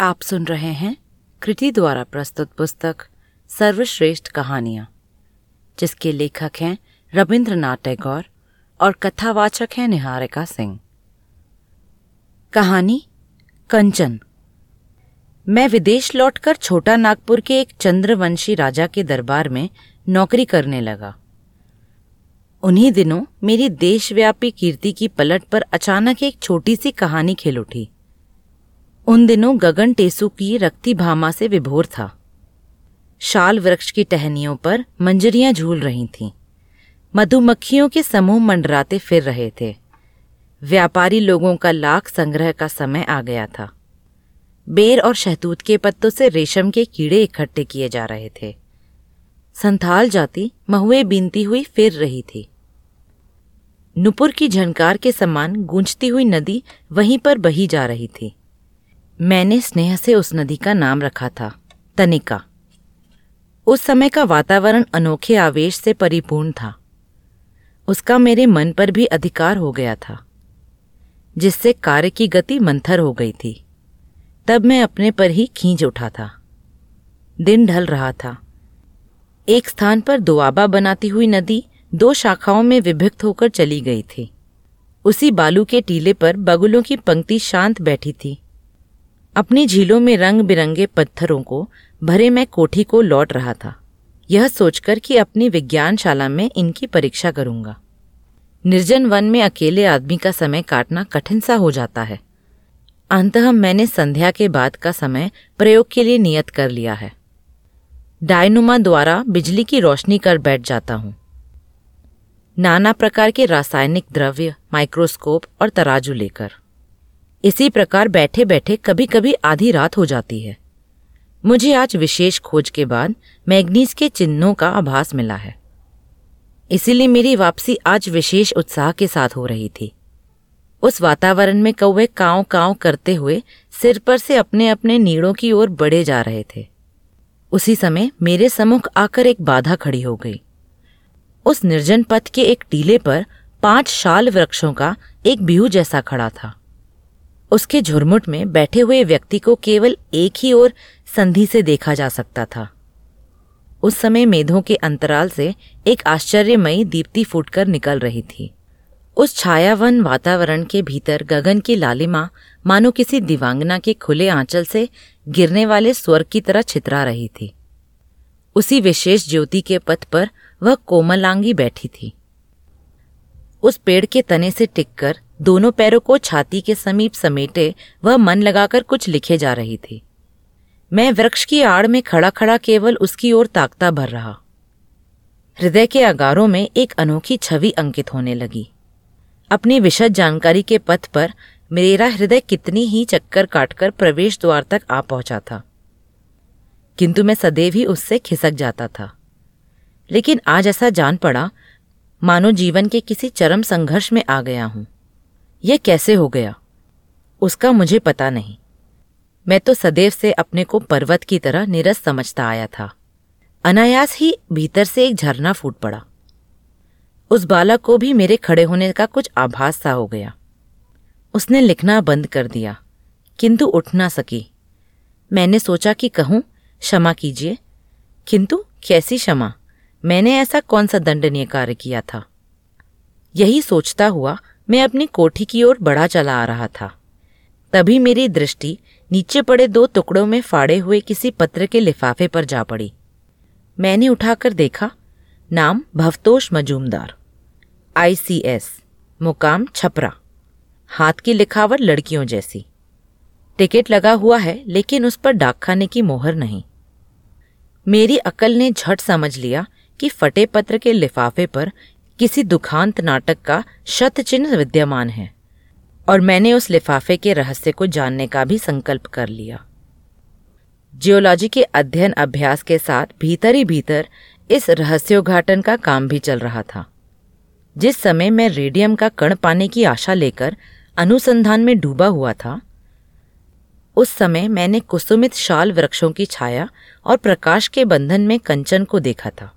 आप सुन रहे हैं कृति द्वारा प्रस्तुत पुस्तक सर्वश्रेष्ठ कहानियाँ, जिसके लेखक हैं रविंद्रनाथ टैगोर और कथावाचक हैं निहारिका सिंह। कहानी, कंचन। मैं विदेश लौटकर छोटा नागपुर के एक चंद्रवंशी राजा के दरबार में नौकरी करने लगा। उन्हीं दिनों मेरी देशव्यापी कीर्ति की पलट पर अचानक एक छोटी सी कहानी खिल उठी। उन दिनों गगन टेसु की रक्ति भामा से विभोर था। शाल वृक्ष की टहनियों पर मंजरियाँ झूल रही थीं। मधुमक्खियों के समूह मंडराते फिर रहे थे। व्यापारी लोगों का लाख संग्रह का समय आ गया था। बेर और शहतूत के पत्तों से रेशम के कीड़े इकट्ठे किए जा रहे थे। संथाल जाति महुए बीनती हुई फिर रही थी। नुपुर की झनकार के समान गूंजती हुई नदी वहीं पर बही जा रही थी। मैंने स्नेह से उस नदी का नाम रखा था, तनिका। उस समय का वातावरण अनोखे आवेश से परिपूर्ण था। उसका मेरे मन पर भी अधिकार हो गया था, जिससे कार्य की गति मंथर हो गई थी। तब मैं अपने पर ही खींच उठा था। दिन ढल रहा था। एक स्थान पर दुआबा बनाती हुई नदी दो शाखाओं में विभक्त होकर चली गई थी। उसी बालू के टीले पर बगुलों की पंक्ति शांत बैठी थी। अपनी झीलों में रंग बिरंगे पत्थरों को भरे मैं कोठी को लौट रहा था। यह सोचकर कि अपनी विज्ञानशाला में इनकी परीक्षा करूँगा। निर्जन वन में अकेले आदमी का समय काटना कठिन सा हो जाता है। अंततः मैंने संध्या के बाद का समय प्रयोग के लिए नियत कर लिया है। डायनुमा द्वारा बिजली की रोशनी कर बैठ जाता हूँ। नाना प्रकार के रासायनिक द्रव्य, माइक्रोस्कोप और तराजू लेकर। इसी प्रकार बैठे बैठे कभी कभी आधी रात हो जाती है। मुझे आज विशेष खोज के बाद मैग्नीज के चिन्हों का आभास मिला है। इसीलिए मेरी वापसी आज विशेष उत्साह के साथ हो रही थी। उस वातावरण में कौवे काव काव करते हुए सिर पर से अपने अपने नीड़ों की ओर बढ़े जा रहे थे। उसी समय मेरे सम्मुख आकर एक बाधा खड़ी हो गई। उस निर्जन पथ के एक टीले पर पाँच शाल वृक्षों का एक बिहू जैसा खड़ा था। उसके झुरमुट में बैठे हुए व्यक्ति को केवल एक ही ओर संधि से देखा जा सकता था। उस समय मेधों के अंतराल से एक आश्चर्यमयी दीप्ति फूटकर निकल रही थी। उस छायावन वातावरण के भीतर गगन की लालिमा मानो किसी दिवांगना के खुले आंचल से गिरने वाले स्वर्ग की तरह छितरा रही थी। उसी विशेष ज्योति के पथ पर वह कोमलांगी बैठी थी। उस पेड़ के तने से टिककर दोनों पैरों को छाती के समीप समेटे वह मन लगाकर कुछ लिखे जा रही थी। मैं वृक्ष की आड़ में खड़ा खड़ा केवल उसकी ओर ताकता भर रहा। हृदय के अगारों में एक अनोखी छवि अंकित होने लगी। अपनी विशद जानकारी के पथ पर मेरा हृदय कितनी ही चक्कर काटकर प्रवेश द्वार तक आ पहुँचा था। किंतु मैं सदैव ही उससे खिसक जाता था। लेकिन आज ऐसा जान पड़ा, मानो जीवन के किसी चरम संघर्ष में आ गया हूँ। यह कैसे हो गया? उसका मुझे पता नहीं। मैं तो सदैव से अपने को पर्वत की तरह निरस समझता आया था। अनायास ही भीतर से एक झरना फूट पड़ा। उस बालक को भी मेरे खड़े होने का कुछ आभास सा हो गया। उसने लिखना बंद कर दिया, किंतु उठ ना सकी। मैंने सोचा कि कहूँ, क्षमा कीजिए। किंतु कैसी क्षमा? मैंने ऐसा कौन सा दंडनीय कार्य किया था? यही सोचता हुआ मैं अपनी कोठी की ओर बढ़ा चला आ रहा था। तभी मेरी दृष्टि नीचे पड़े दो टुकड़ों में फाड़े हुए किसी पत्र के लिफाफे पर जा पड़ी। मैंने उठाकर देखा, नाम भवतोष मजूमदार, आईसीएस, मुकाम छपरा, हाथ की लिखावट लड़कियों जैसी। टिकट लगा हुआ है, लेकिन उस पर डाकखाने की मोहर नहीं। मेरी अकल ने झट समझ लिया कि फटे पत्र के लिफाफे पर किसी दुखांत नाटक का शत चिन्ह विद्यमान है, और मैंने उस लिफाफे के रहस्य को जानने का भी संकल्प कर लिया। जियोलॉजी के अध्ययन अभ्यास के साथ भीतर ही भीतर इस रहस्योद्घाटन का काम भी चल रहा था। जिस समय मैं रेडियम का कण पाने की आशा लेकर अनुसंधान में डूबा हुआ था, उस समय मैंने कुसुमित शाल वृक्षों की छाया और प्रकाश के बंधन में कंचन को देखा था।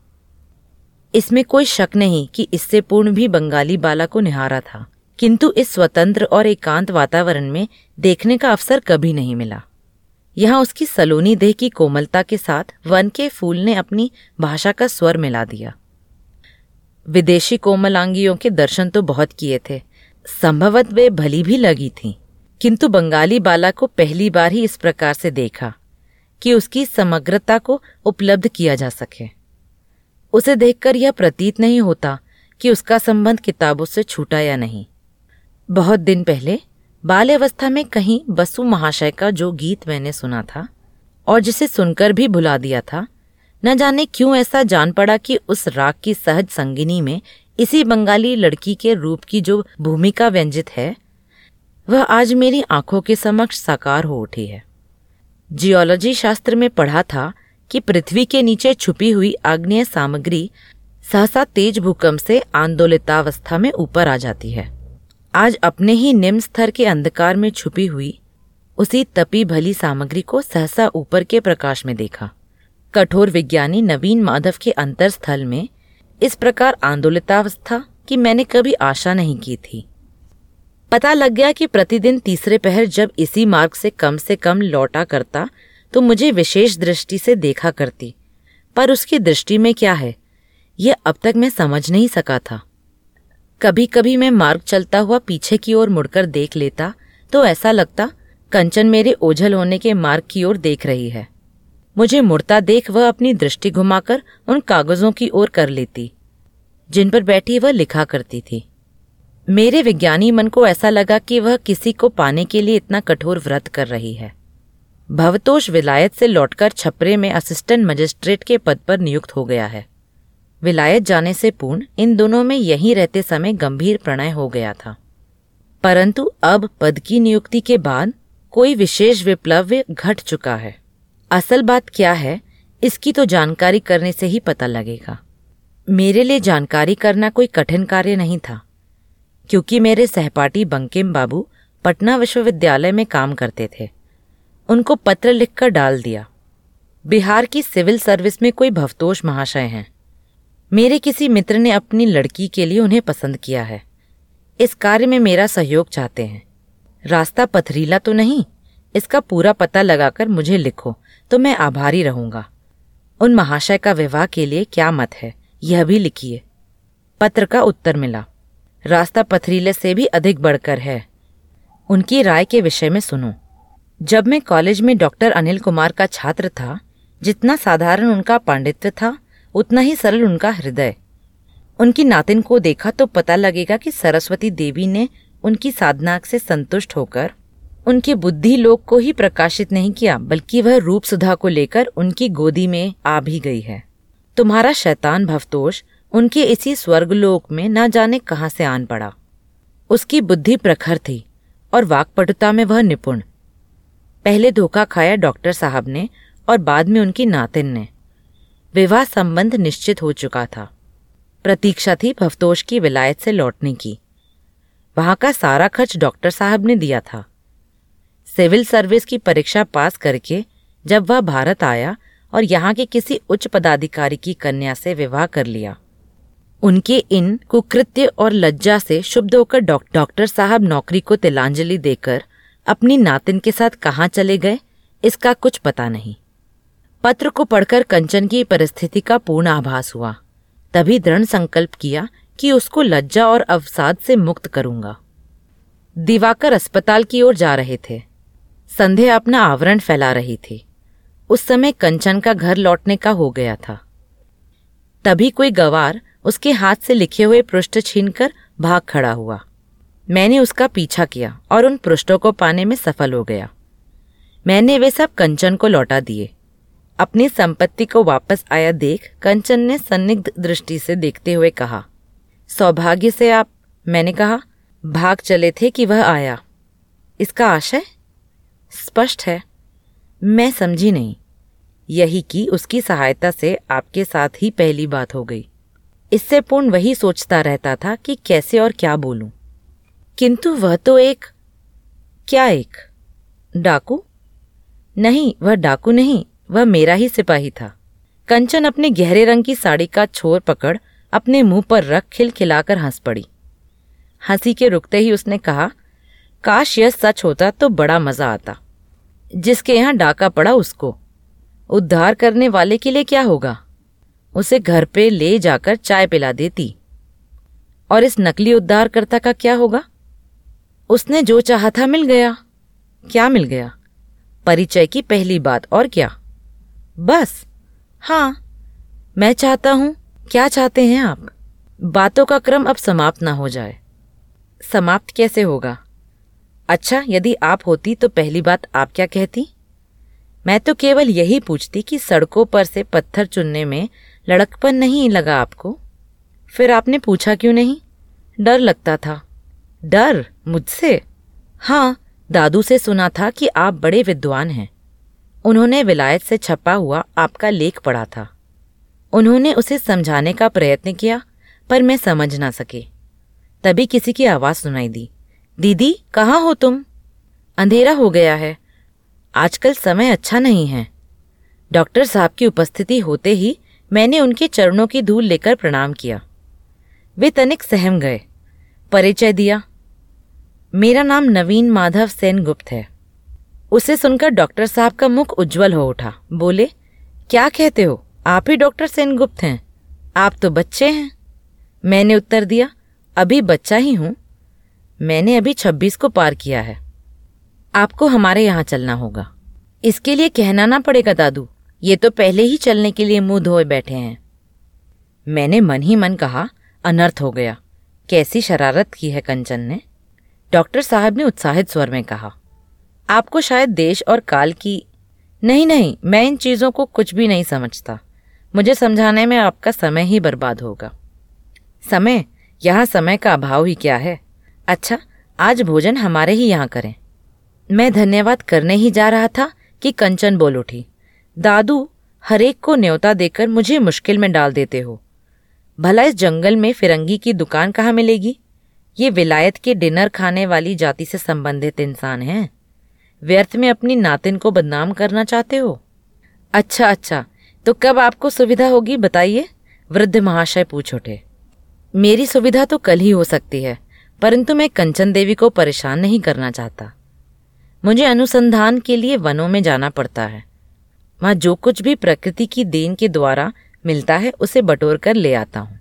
इसमें कोई शक नहीं कि इससे पूर्ण भी बंगाली बाला को निहारा था। किंतु इस स्वतंत्र और एकांत वातावरण में देखने का अवसर कभी नहीं मिला। यहाँ उसकी सलोनी देह की कोमलता के साथ वन के फूल ने अपनी भाषा का स्वर मिला दिया। विदेशी कोमलांगियों के दर्शन तो बहुत किए थे। संभवत वे भली भी लगी थीं। किंतु बंगाली बाला को पहली बार ही इस प्रकार से देखा कि उसकी समग्रता को उपलब्ध किया जा सके। उसे देखकर यह प्रतीत नहीं होता कि उसका संबंध किताबों से छूटा या नहीं। बहुत दिन पहले, बाल्यावस्था में कहीं बसु महाशय का जो गीत मैंने सुना था, और जिसे सुनकर भी भुला दिया था, न जाने क्यों ऐसा जान पड़ा कि उस राग की सहज संगिनी में इसी बंगाली लड़की के रूप की जो भूमिका व्यंजित है, वह आज मेरी आँखों के समक्ष साकार हो उठी है। जियोलॉजी शास्त्र में पढ़ा था कि पृथ्वी के नीचे छुपी हुई आग्नेय सामग्री सहसा तेज भूकंप से आंदोलितावस्था में ऊपर आ जाती है। आज अपने ही निम्न स्तर के अंधकार में छुपी हुई उसी तपी भली सामग्री को सहसा ऊपर के प्रकाश में देखा। कठोर विज्ञानी नवीन माधव के अंतर स्थल में इस प्रकार आंदोलितावस्था की मैंने कभी आशा नहीं की थी। पता लग गया कि प्रतिदिन तीसरे पहर जब इसी मार्ग से कम से कम लौटा करता तो मुझे विशेष दृष्टि से देखा करती। पर उसकी दृष्टि में क्या है? यह अब तक मैं समझ नहीं सका था। कभी कभी मैं मार्ग चलता हुआ पीछे की ओर मुड़कर देख लेता तो ऐसा लगता, कंचन मेरे ओझल होने के मार्ग की ओर देख रही है। मुझे मुड़ता देख वह अपनी दृष्टि घुमाकर उन कागजों की ओर कर लेती, जिन पर बैठी वह लिखा करती थी। मेरे विज्ञानी मन को ऐसा लगा कि वह किसी को पाने के लिए इतना कठोर व्रत कर रही है। भवतोष विलायत से लौटकर छपरे में असिस्टेंट मजिस्ट्रेट के पद पर नियुक्त हो गया है। विलायत जाने से पूर्ण इन दोनों में यहीं रहते समय गंभीर प्रणय हो गया था। परंतु अब पद की नियुक्ति के बाद कोई विशेष विप्लव्य घट चुका है। असल बात क्या है, इसकी तो जानकारी करने से ही पता लगेगा। मेरे लिए जानकारी करना कोई कठिन कार्य नहीं था, क्योंकि मेरे सहपाठी बंकिम बाबू पटना विश्वविद्यालय में काम करते थे। उनको पत्र लिखकर डाल दिया। बिहार की सिविल सर्विस में कोई भवतोष महाशय हैं। मेरे किसी मित्र ने अपनी लड़की के लिए उन्हें पसंद किया है। इस कार्य में मेरा सहयोग चाहते हैं। रास्ता पथरीला तो नहीं, इसका पूरा पता लगाकर मुझे लिखो तो मैं आभारी रहूँगा। उन महाशय का विवाह के लिए क्या मत है, यह भी लिखिए। पत्र का उत्तर मिला। रास्ता पथरीले से भी अधिक बढ़कर है। उनकी राय के विषय में सुनो। जब मैं कॉलेज में डॉक्टर अनिल कुमार का छात्र था, जितना साधारण उनका पांडित्य था, उतना ही सरल उनका हृदय। उनकी नातिन को देखा तो पता लगेगा कि सरस्वती देवी ने उनकी साधना से संतुष्ट होकर उनके बुद्धि लोक को ही प्रकाशित नहीं किया, बल्कि वह रूप सुधा को लेकर उनकी गोदी में आ भी गई है। तुम्हारा शैतान भवतोष उनके इसी स्वर्गलोक में न जाने कहाँ से आन पड़ा। उसकी बुद्धि प्रखर थी और वाकपटुता में वह निपुण पहले धोखा खाया डॉक्टर साहब ने और बाद में उनकी नातिन ने। विवाह संबंध निश्चित हो चुका था। प्रतीक्षा थी भवतोष की विलायत से लौटने की। वहाँ का सारा खर्च डॉक्टर साहब ने दिया था। सिविल सर्विस की परीक्षा पास करके जब वह भारत आया और यहाँ के किसी उच्च पदाधिकारी की कन्या से विवाह कर लिया। उनके इन कुकृत्य और लज्जा से शुभ होकर डॉक्टर साहब नौकरी को तिलांजलि देकर अपनी नातिन के साथ कहाँ चले गए, इसका कुछ पता नहीं। पत्र को पढ़कर कंचन की परिस्थिति का पूर्ण आभास हुआ। तभी दृढ़ संकल्प किया कि उसको लज्जा और अवसाद से मुक्त करूँगा। दिवाकर अस्पताल की ओर जा रहे थे। संध्या अपना आवरण फैला रही थी। उस समय कंचन का घर लौटने का हो गया था। तभी कोई गवार उसके हाथ से लिखे हुए पृष्ठ छीनकर भाग खड़ा हुआ। मैंने उसका पीछा किया और उन पृष्ठों को पाने में सफल हो गया। मैंने वे सब कंचन को लौटा दिए। अपनी संपत्ति को वापस आया देख कंचन ने सन्निग्ध दृष्टि से देखते हुए कहा, सौभाग्य से आप, मैंने कहा, भाग चले थे कि वह आया। इसका आशय? स्पष्ट है। मैं समझी नहीं। यही कि उसकी सहायता से आपके साथ ही पहली बात हो गई। इससे पूर्ण वही सोचता रहता था कि कैसे और क्या बोलूँ। किंतु वह तो एक, क्या एक? डाकू? नहीं, वह डाकू नहीं, वह मेरा ही सिपाही था। कंचन अपने गहरे रंग की साड़ी का छोर पकड़, अपने मुँह पर रख खिलखिलाकर हंस पड़ी। हँसी के रुकते ही उसने कहा, काश यह सच होता तो बड़ा मज़ा आता। जिसके यहाँ डाका पड़ा उसको। उद्धार करने वाले के लिए क्या होगा? उसे घर पे ले जाकर चाय पिला देती। और इस नकली उद्धारकर्ता का क्या होगा? उसने जो चाहा था मिल गया। क्या मिल गया? परिचय की पहली बात और क्या? बस। हाँ। मैं चाहता हूँ, क्या चाहते हैं आप? बातों का क्रम अब समाप्त ना हो जाए। समाप्त कैसे होगा? अच्छा यदि आप होती तो पहली बात आप क्या कहती? मैं तो केवल यही पूछती कि सड़कों पर से पत्थर चुनने में लड़कपन नहीं लगा आपको? फिर आपने पूछा क्यों नहीं? डर लगता था। डर मुझसे? हाँ दादू से सुना था कि आप बड़े विद्वान हैं। उन्होंने विलायत से छपा हुआ आपका लेख पढ़ा था। उन्होंने उसे समझाने का प्रयत्न किया, पर मैं समझ ना सके। तभी किसी की आवाज़ सुनाई दी। दीदी, कहाँ हो तुम? अंधेरा हो गया है। आजकल समय अच्छा नहीं है। डॉक्टर साहब की उपस्थिति होते ही मैंने उनके चरणों की धूल लेकर प्रणाम किया। वे तनिक सहम गए। परिचय दिया। मेरा नाम नवीन माधव सेन गुप्त है। उसे सुनकर डॉक्टर साहब का मुख उज्जवल हो उठा। बोले, क्या कहते हो? आप ही डॉक्टर सेन गुप्त हैं। आप तो बच्चे हैं। मैंने उत्तर दिया, अभी बच्चा ही हूँ। मैंने अभी छब्बीस को पार किया है। आपको हमारे यहाँ चलना होगा। इसके लिए कहना ना पड़ेगा दादू। ये तो पहले ही चलने के लिए मुँह धोए बैठे हैं। मैंने मन ही मन कहा, अनर्थ हो गया। कैसी शरारत की है कंचन ने? डॉक्टर साहब ने उत्साहित स्वर में कहा, आपको शायद देश और काल की, नहीं नहीं, मैं इन चीज़ों को कुछ भी नहीं समझता। मुझे समझाने में आपका समय ही बर्बाद होगा। समय? यहाँ समय का अभाव ही क्या है? अच्छा आज भोजन हमारे ही यहाँ करें। मैं धन्यवाद करने ही जा रहा था कि कंचन बोल उठी, दादू, हरेक को न्योता देकर मुझे मुश्किल में डाल देते हो। भला इस जंगल में फिरंगी की दुकान कहाँ मिलेगी? ये विलायत के डिनर खाने वाली जाति से संबंधित इंसान हैं। व्यर्थ में अपनी नातिन को बदनाम करना चाहते हो? अच्छा अच्छा। तो कब आपको सुविधा होगी, बताइए? वृद्ध महाशय पूछ उठे। मेरी सुविधा तो कल ही हो सकती है, परंतु मैं कंचन देवी को परेशान नहीं करना चाहता। मुझे अनुसंधान के लिए वनों में जाना पड़ता है। वहाँ जो कुछ भी प्रकृति की देन के द्वारा मिलता है, उसे बटोर कर ले आता हूँ।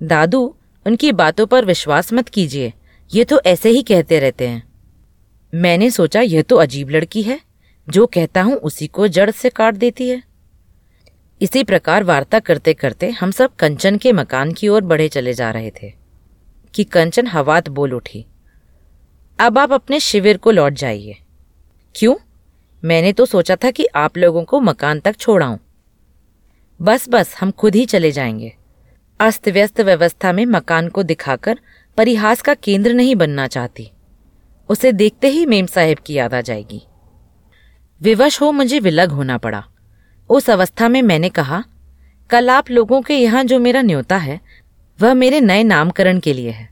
दादू, उनकी बातों पर विश्वास मत कीजिए। ये तो ऐसे ही कहते रहते हैं। मैंने सोचा, यह तो अजीब लड़की है। जो कहता हूँ, उसी को जड़ से काट देती है। इसी प्रकार वार्ता करते करते हम सब कंचन के मकान की ओर बढ़े चले जा रहे थे, कि कंचन हवात बोल उठी, अब आप अपने शिविर को लौट जाइए। क्यों? मैंने तो सोचा था कि आप लोगों को मकान तक छोड़ाऊं। बस बस हम खुद ही चले जाएँगे। अस्त व्यस्त व्यवस्था में मकान को दिखाकर परिहास का केंद्र नहीं बनना चाहती। उसे देखते ही मेम साहेब की याद आ जाएगी। विवश हो मुझे विलग होना पड़ा। उस अवस्था में मैंने कहा, कल आप लोगों के यहाँ जो मेरा न्योता है, वह मेरे नए नामकरण के लिए है।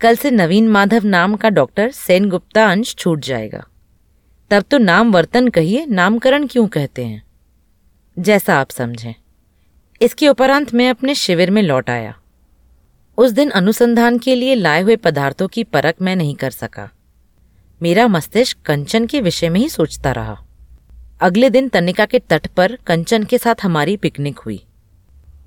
कल से नवीन माधव नाम का डॉक्टर सेन गुप्ता अंश छूट जाएगा। तब तो नाम वर्तन कहिए, नामकरण क्यों कहते हैं? जैसा आप समझें। इसके उपरांत मैं अपने शिविर में लौट आया। उस दिन अनुसंधान के लिए लाए हुए पदार्थों की परख मैं नहीं कर सका। मेरा मस्तिष्क कंचन के विषय में ही सोचता रहा। अगले दिन तनिका के तट पर कंचन के साथ हमारी पिकनिक हुई।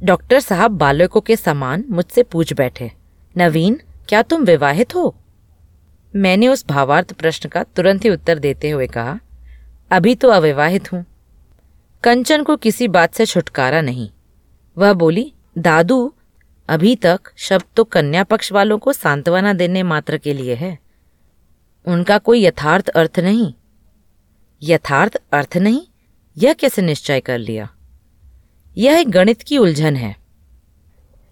डॉक्टर साहब बालकों के समान मुझसे पूछ बैठे, नवीन, क्या तुम विवाहित हो? मैंने उस भावार्थ प्रश्न का तुरंत ही उत्तर देते हुए कहा, अभी तो अविवाहित हूँ। कंचन को किसी बात से छुटकारा नहीं। वह बोली, दादू, अभी तक शब्द तो कन्या पक्ष वालों को सांत्वना देने मात्र के लिए है। उनका कोई यथार्थ अर्थ नहीं। यथार्थ अर्थ नहीं? यह कैसे निश्चय कर लिया? यह एक गणित की उलझन है।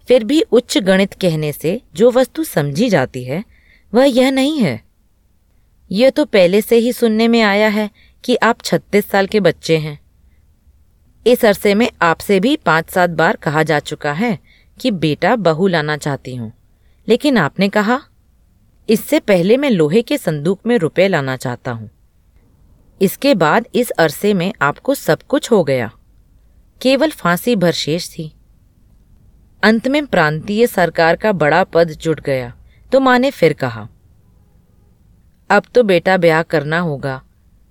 फिर भी उच्च गणित कहने से जो वस्तु समझी जाती है, वह यह नहीं है। यह तो पहले से ही सुनने में आया है कि आप छत्तीस साल के बच्चे हैं। इस अरसे में आपसे भी पाँच सात बार कहा जा चुका है कि बेटा बहू लाना चाहती हूँ। लेकिन आपने कहा, इससे पहले मैं लोहे के संदूक में रुपए लाना चाहता हूँ। इसके बाद इस अरसे में आपको सब कुछ हो गया। केवल फांसी भर शेष थी। अंत में प्रांतीय सरकार का बड़ा पद जुट गया तो माँ ने फिर कहा, अब तो बेटा ब्याह करना होगा।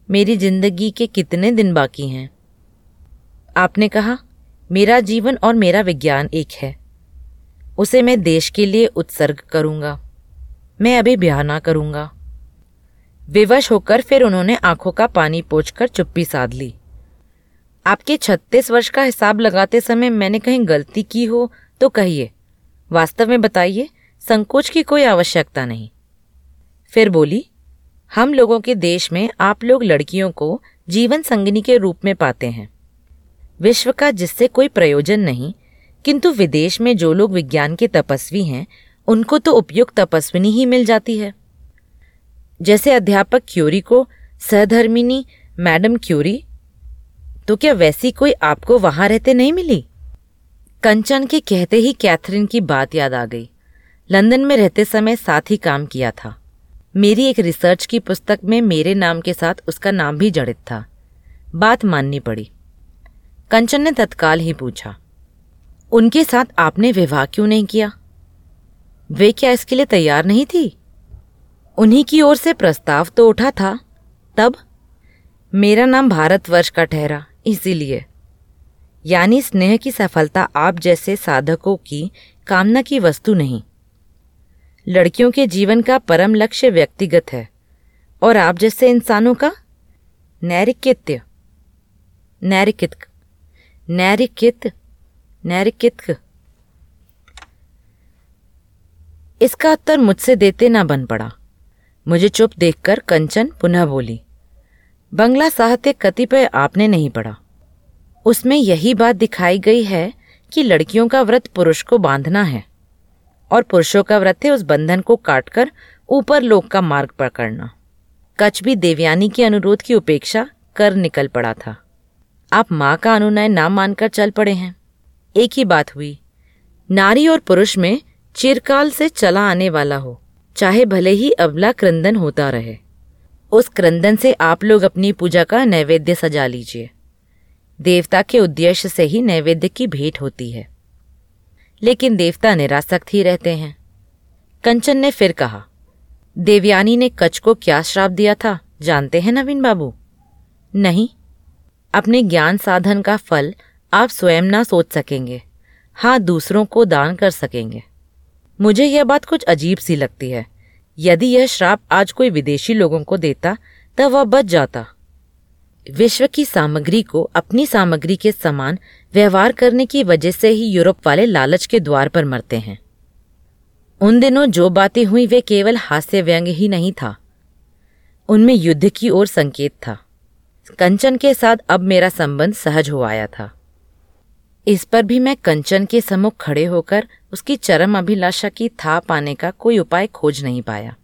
मेरी ज़िंदगी के कितने दिन बाकी हैं? आपने कहा, मेरा जीवन और मेरा विज्ञान एक है। उसे मैं देश के लिए उत्सर्ग करूँगा। मैं अभी ब्याह ना करूँगा। विवश होकर फिर उन्होंने आँखों का पानी पोछकर चुप्पी साध ली। आपके छत्तीस वर्ष का हिसाब लगाते समय मैंने कहीं गलती की हो तो कहिए, वास्तव में बताइए, संकोच की कोई आवश्यकता नहीं। फिर बोली, हम लोगों के देश में आप लोग लड़कियों को जीवन संगिनी के रूप में पाते हैं। विश्व का जिससे कोई प्रयोजन नहीं, किंतु विदेश में जो लोग विज्ञान के तपस्वी हैं, उनको तो उपयुक्त तपस्विनी ही मिल जाती है। जैसे अध्यापक क्यूरी को सहधर्मिनी मैडम क्यूरी तो क्या वैसी कोई आपको वहाँ रहते नहीं मिली? कंचन के कहते ही कैथरीन की बात याद आ गई। लंदन में रहते समय साथ ही काम किया था। मेरी एक रिसर्च की पुस्तक में मेरे नाम के साथ उसका नाम भी जड़ित था। बात माननी पड़ी। कंचन ने तत्काल ही पूछा, उनके साथ आपने विवाह क्यों नहीं किया? वे क्या इसके लिए तैयार नहीं थी? उन्हीं की ओर से प्रस्ताव तो उठा था, तब मेरा नाम भारतवर्ष का ठहरा, इसीलिए। यानी स्नेह की सफलता आप जैसे साधकों की कामना की वस्तु नहीं। लड़कियों के जीवन का परम लक्ष्य व्यक्तिगत है, और आप जैसे इंसानों का नैरिकित्य नैरिकित नैरिकित नैरिकित इसका उत्तर मुझसे देते ना बन पड़ा। मुझे चुप देखकर कंचन पुनः बोली, बंगला साहित्य कतिपय आपने नहीं पढ़ा। उसमें यही बात दिखाई गई है कि लड़कियों का व्रत पुरुष को बांधना है और पुरुषों का व्रत है उस बंधन को काटकर ऊपर लोक का मार्ग पकड़ना। कच भी देवयानी के अनुरोध की उपेक्षा कर निकल पड़ा था। आप माँ का अनुनय ना मानकर चल पड़े हैं। एक ही बात हुई, नारी और पुरुष में चिरकाल से चला आने वाला हो, चाहे भले ही अबला क्रंदन होता रहे। उस क्रंदन से आप लोग अपनी पूजा का नैवेद्य सजा लीजिए। देवता के उद्देश्य से ही नैवेद्य की भेंट होती है। लेकिन देवता निरासक्त ही रहते हैं। कंचन ने फिर कहा, देवयानी ने कच को क्या श्राप दिया था, जानते हैं नवीन बाबू? नहीं अपने ज्ञान साधन का फल आप स्वयं ना सोच सकेंगे। हाँ दूसरों को दान कर सकेंगे। मुझे यह बात कुछ अजीब सी लगती है। यदि यह श्राप आज कोई विदेशी लोगों को देता, तब वह बच जाता। विश्व की सामग्री को अपनी सामग्री के समान व्यवहार करने की वजह से ही यूरोप वाले लालच के द्वार पर मरते हैं। उन दिनों जो बातें हुई, वे केवल हास्य व्यंग ही नहीं था। उनमें युद्ध की ओर संकेत था। कंचन के साथ अब मेरा संबंध सहज हो आया था। इस पर भी मैं कंचन के सम्मुख खड़े होकर उसकी चरम अभिलाषा की था पाने का कोई उपाय खोज नहीं पाया।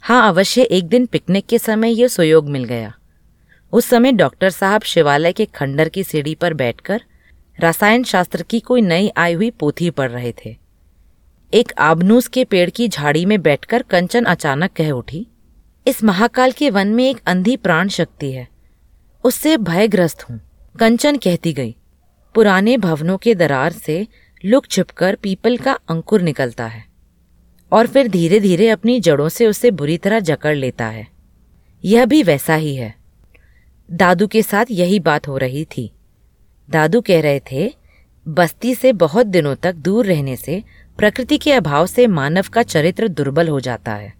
हाँ अवश्य एक दिन पिकनिक के समय यह सुयोग मिल गया। उस समय डॉक्टर साहब शिवालय के खंडर की सीढ़ी पर बैठकर रसायन शास्त्र की कोई नई आई हुई पोथी पढ़ रहे थे। एक आबनूस के पेड़ की झाड़ी में बैठकर कंचन अचानक कह उठी इस महाकाल के वन में एक अंधी प्राण शक्ति है। उससे भयग्रस्त हूँ, कंचन कहती गई। पुराने भवनों के दरार से लुक छिपकर पीपल का अंकुर निकलता है और फिर धीरे धीरे अपनी जड़ों से उसे बुरी तरह जकड़ लेता है। यह भी वैसा ही है। दादू के साथ यही बात हो रही थी। दादू कह रहे थे, बस्ती से बहुत दिनों तक दूर रहने से प्रकृति के अभाव से मानव का चरित्र दुर्बल हो जाता है।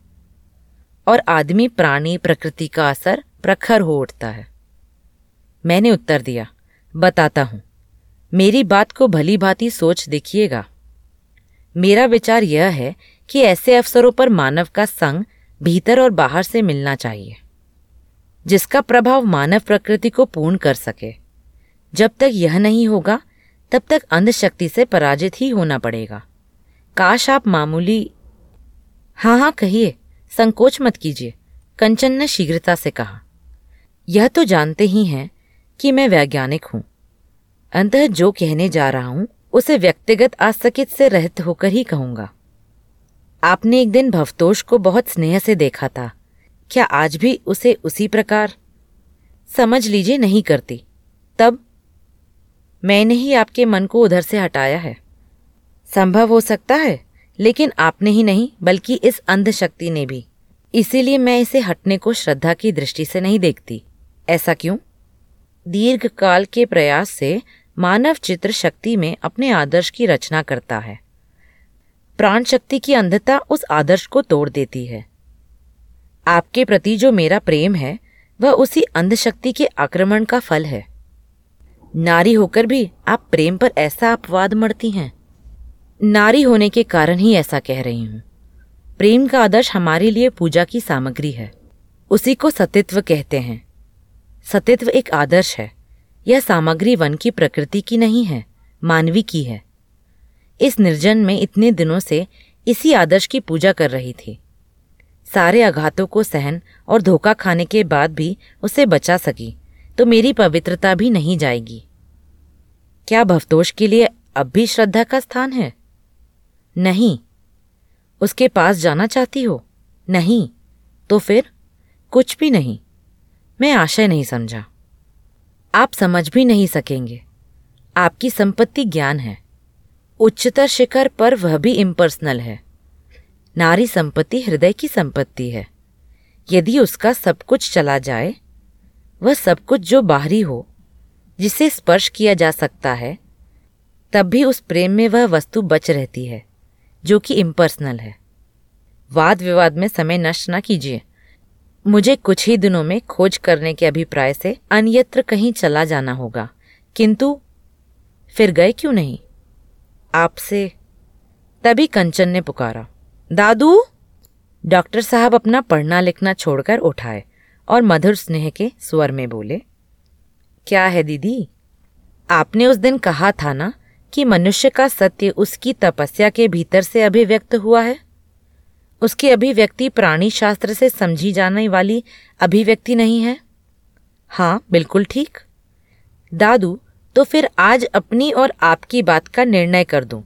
और आदमी प्राणी प्रकृति का असर प्रखर हो उठता है। मैंने उत्तर दिया, बताता हूँ। मेरी बात को भली भांति सोच देखिएगा। मेरा विचार यह है कि ऐसे अवसरों पर मानव का संग भीतर और बाहर से मिलना चाहिए, जिसका प्रभाव मानव प्रकृति को पूर्ण कर सके। जब तक यह नहीं होगा, तब तक अंधशक्ति से पराजित ही होना पड़ेगा। काश आप मामूली हाँ हाँ कहिए। संकोच मत कीजिए, कंचन ने शीघ्रता से कहा। यह तो जानते ही हैं कि मैं वैज्ञानिक हूँ। अंतः जो कहने जा रहा हूँ, उसे व्यक्तिगत आसकित से रहित होकर ही कहूँगा। आपने एक दिन भवतोष को बहुत स्नेह से देखा था। क्या आज भी उसे उसी प्रकार? समझ लीजिए नहीं करती। तब, मैंने ही आपके मन को उधर से हटाया है। संभव हो सकता है लेकिन आपने ही नहीं, बल्कि इस अंधशक्ति ने भी। इसीलिए मैं इसे हटने को श्रद्धा की दृष्टि से नहीं देखती। ऐसा क्यों? दीर्घ काल के प्रयास से मानव चित्र शक्ति में अपने आदर्श की रचना करता है। प्राण शक्ति की अंधता उस आदर्श को तोड़ देती है। आपके प्रति जो मेरा प्रेम है, वह उसी अंधशक्ति के आक्रमण का फल है। नारी होकर भी आप प्रेम पर ऐसा अपवाद मरती हैं। नारी होने के कारण ही ऐसा कह रही हूँ। प्रेम का आदर्श हमारे लिए पूजा की सामग्री है। उसी को सतित्व कहते हैं। सतित्व एक आदर्श है। यह सामग्री वन की प्रकृति की नहीं है, मानवी की है। इस निर्जन में इतने दिनों से इसी आदर्श की पूजा कर रही थी। सारे आघातों को सहन और धोखा खाने के बाद भी उसे बचा सकी तो मेरी पवित्रता भी नहीं जाएगी। क्या भवतोष के लिए अब भी श्रद्धा का स्थान है? नहीं। उसके पास जाना चाहती हो? नहीं। तो फिर? कुछ भी नहीं। मैं आशय नहीं समझा। आप समझ भी नहीं सकेंगे। आपकी संपत्ति ज्ञान है। उच्चतर शिखर पर वह भी इम्पर्सनल है। नारी संपत्ति हृदय की संपत्ति है। यदि उसका सब कुछ चला जाए, वह सब कुछ जो बाहरी हो, जिसे स्पर्श किया जा सकता है, तब भी उस प्रेम में वह वस्तु बच रहती है। जो कि इम्पर्सनल है। वाद विवाद में समय नष्ट न कीजिए। मुझे कुछ ही दिनों में खोज करने के अभिप्राय से अन्यत्र कहीं चला जाना होगा। किंतु फिर गए क्यों नहीं? आपसे तभी कंचन ने पुकारा, दादू! डॉक्टर साहब अपना पढ़ना लिखना छोड़कर उठाए और मधुर स्नेह के स्वर में बोले, क्या है दीदी? आपने उस दिन कहा था ना कि मनुष्य का सत्य उसकी तपस्या के भीतर से अभिव्यक्त हुआ है? उसकी अभिव्यक्ति प्राणी शास्त्र से समझी जाने वाली अभिव्यक्ति नहीं है? हाँ बिल्कुल ठीक। दादू तो फिर आज अपनी और आपकी बात का निर्णय कर दूँ।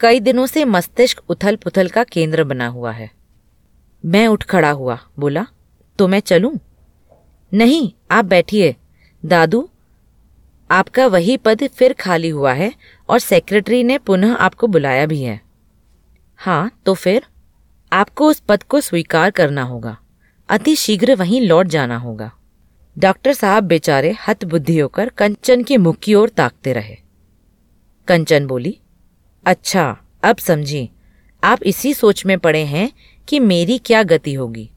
कई दिनों से मस्तिष्क उथल पुथल का केंद्र बना हुआ है। मैं उठ खड़ा हुआ, बोला तो मैं चलूँ? नहीं, आप बैठिए। दादू आपका वही पद फिर खाली हुआ है और सेक्रेटरी ने पुनः आपको बुलाया भी है। हाँ तो फिर? आपको उस पद को स्वीकार करना होगा। अति शीघ्र वहीं लौट जाना होगा। डॉक्टर साहब बेचारे हत बुद्धि होकर कंचन के मुख की ओर ताकते रहे। कंचन बोली अच्छा अब समझी। आप इसी सोच में पड़े हैं कि मेरी क्या गति होगी।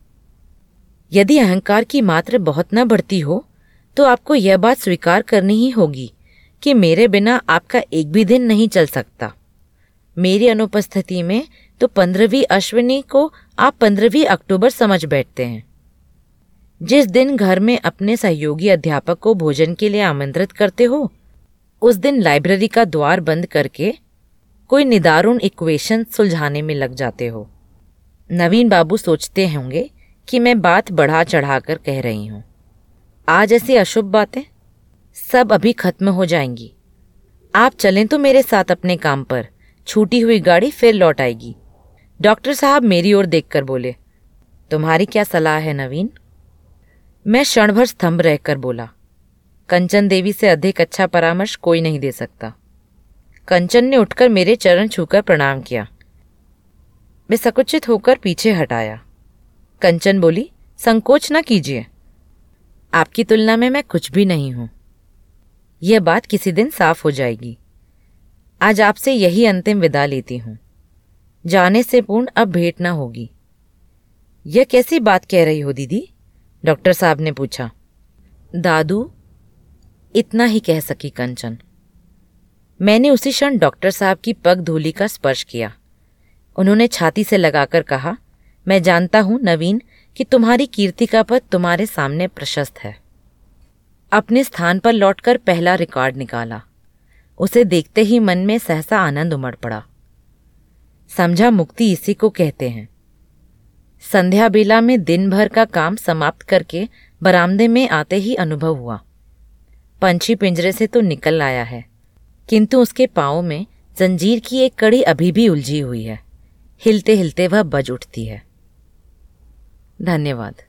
यदि अहंकार की मात्रा बहुत न बढ़ती हो तो आपको यह बात स्वीकार करनी ही होगी कि मेरे बिना आपका एक भी दिन नहीं चल सकता। मेरी अनुपस्थिति में तो पंद्रहवीं अश्विनी को आप पंद्रहवीं अक्टूबर समझ बैठते हैं। जिस दिन घर में अपने सहयोगी अध्यापक को भोजन के लिए आमंत्रित करते हो, उस दिन लाइब्रेरी का द्वार बंद करके कोई निदारुण इक्वेशन सुलझाने में लग जाते हो। नवीन बाबू सोचते होंगे कि मैं बात बढ़ा चढ़ा कर कह रही हूँ। आज ऐसी अशुभ बातें सब अभी खत्म हो जाएँगी। आप चलें तो मेरे साथ अपने काम पर। छूटी हुई गाड़ी फिर लौट आएगी। डॉक्टर साहब मेरी ओर देखकर बोले, तुम्हारी क्या सलाह है नवीन? मैं क्षणभर स्तंभ रहकर बोला, कंचन देवी से अधिक अच्छा परामर्श कोई नहीं दे सकता। कंचन ने उठकर मेरे चरण छूकर प्रणाम किया। मैं सकुचित होकर पीछे हटाया। कंचन बोली, संकोच न कीजिए। आपकी तुलना में मैं कुछ भी नहीं हूँ। यह बात किसी दिन साफ़ हो जाएगी। आज आपसे यही अंतिम विदा लेती हूँ। जाने से पूर्ण अब भेंट ना होगी। यह कैसी बात कह रही हो दीदी? डॉक्टर साहब ने पूछा। दादू, इतना ही कह सकी कंचन। मैंने उसी क्षण डॉक्टर साहब की पग धूली का स्पर्श किया। उन्होंने छाती से लगाकर कहा, मैं जानता हूँ नवीन कि तुम्हारी कीर्ति का पद तुम्हारे सामने प्रशस्त है। अपने स्थान पर लौटकर पहला रिकॉर्ड निकाला। उसे देखते ही मन में सहसा आनंद उमड़ पड़ा। समझा मुक्ति इसी को कहते हैं। संध्या बेला में दिन भर का काम समाप्त करके बरामदे में आते ही अनुभव हुआ। पंछी पिंजरे से तो निकल आया है, किंतु उसके पाँव में जंजीर की एक कड़ी अभी भी उलझी हुई है। हिलते हिलते वह बज उठती है। धन्यवाद।